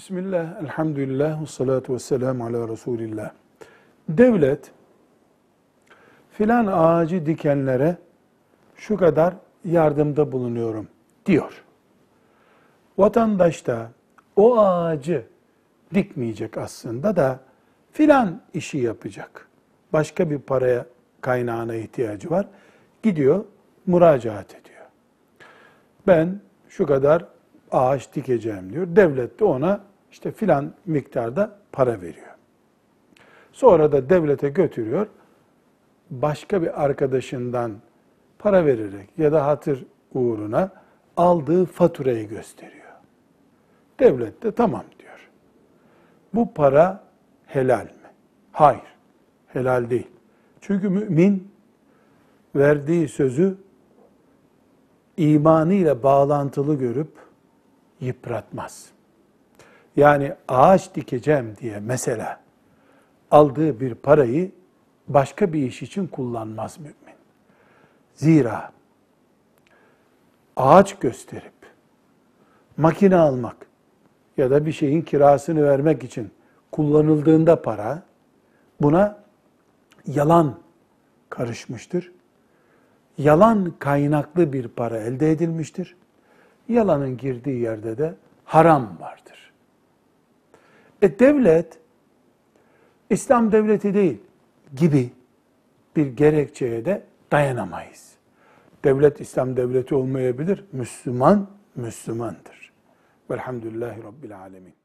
Bismillah, elhamdülillah, ve salatu ve selamu ala Resulillah. Devlet, filan ağacı dikenlere şu kadar yardımda bulunuyorum diyor. Vatandaş da o ağacı dikmeyecek aslında da filan işi yapacak. Başka bir paraya kaynağına ihtiyacı var. Gidiyor, müracaat ediyor. Ben şu kadar ağaç dikeceğim diyor. Devlet de ona işte filan miktarda para veriyor. Sonra da devlete götürüyor. Başka bir arkadaşından para vererek ya da hatır uğruna aldığı faturayı gösteriyor. Devlet de tamam diyor. Bu para helal mi? Hayır. Helal değil. Çünkü mümin verdiği sözü imanıyla bağlantılı görüp yıpratmaz. Yani ağaç dikeceğim diye mesela aldığı bir parayı başka bir iş için kullanmaz mümin. Zira ağaç gösterip makine almak ya da bir şeyin kirasını vermek için kullanıldığında para buna yalan karışmıştır. Yalan kaynaklı bir para elde edilmiştir. Yalanın girdiği yerde de haram vardır. E devlet İslam devleti değil gibi bir gerekçeye de dayanamayız. Devlet İslam devleti olmayabilir. Müslüman, Müslümandır. Velhamdülillahi Rabbil Alemin.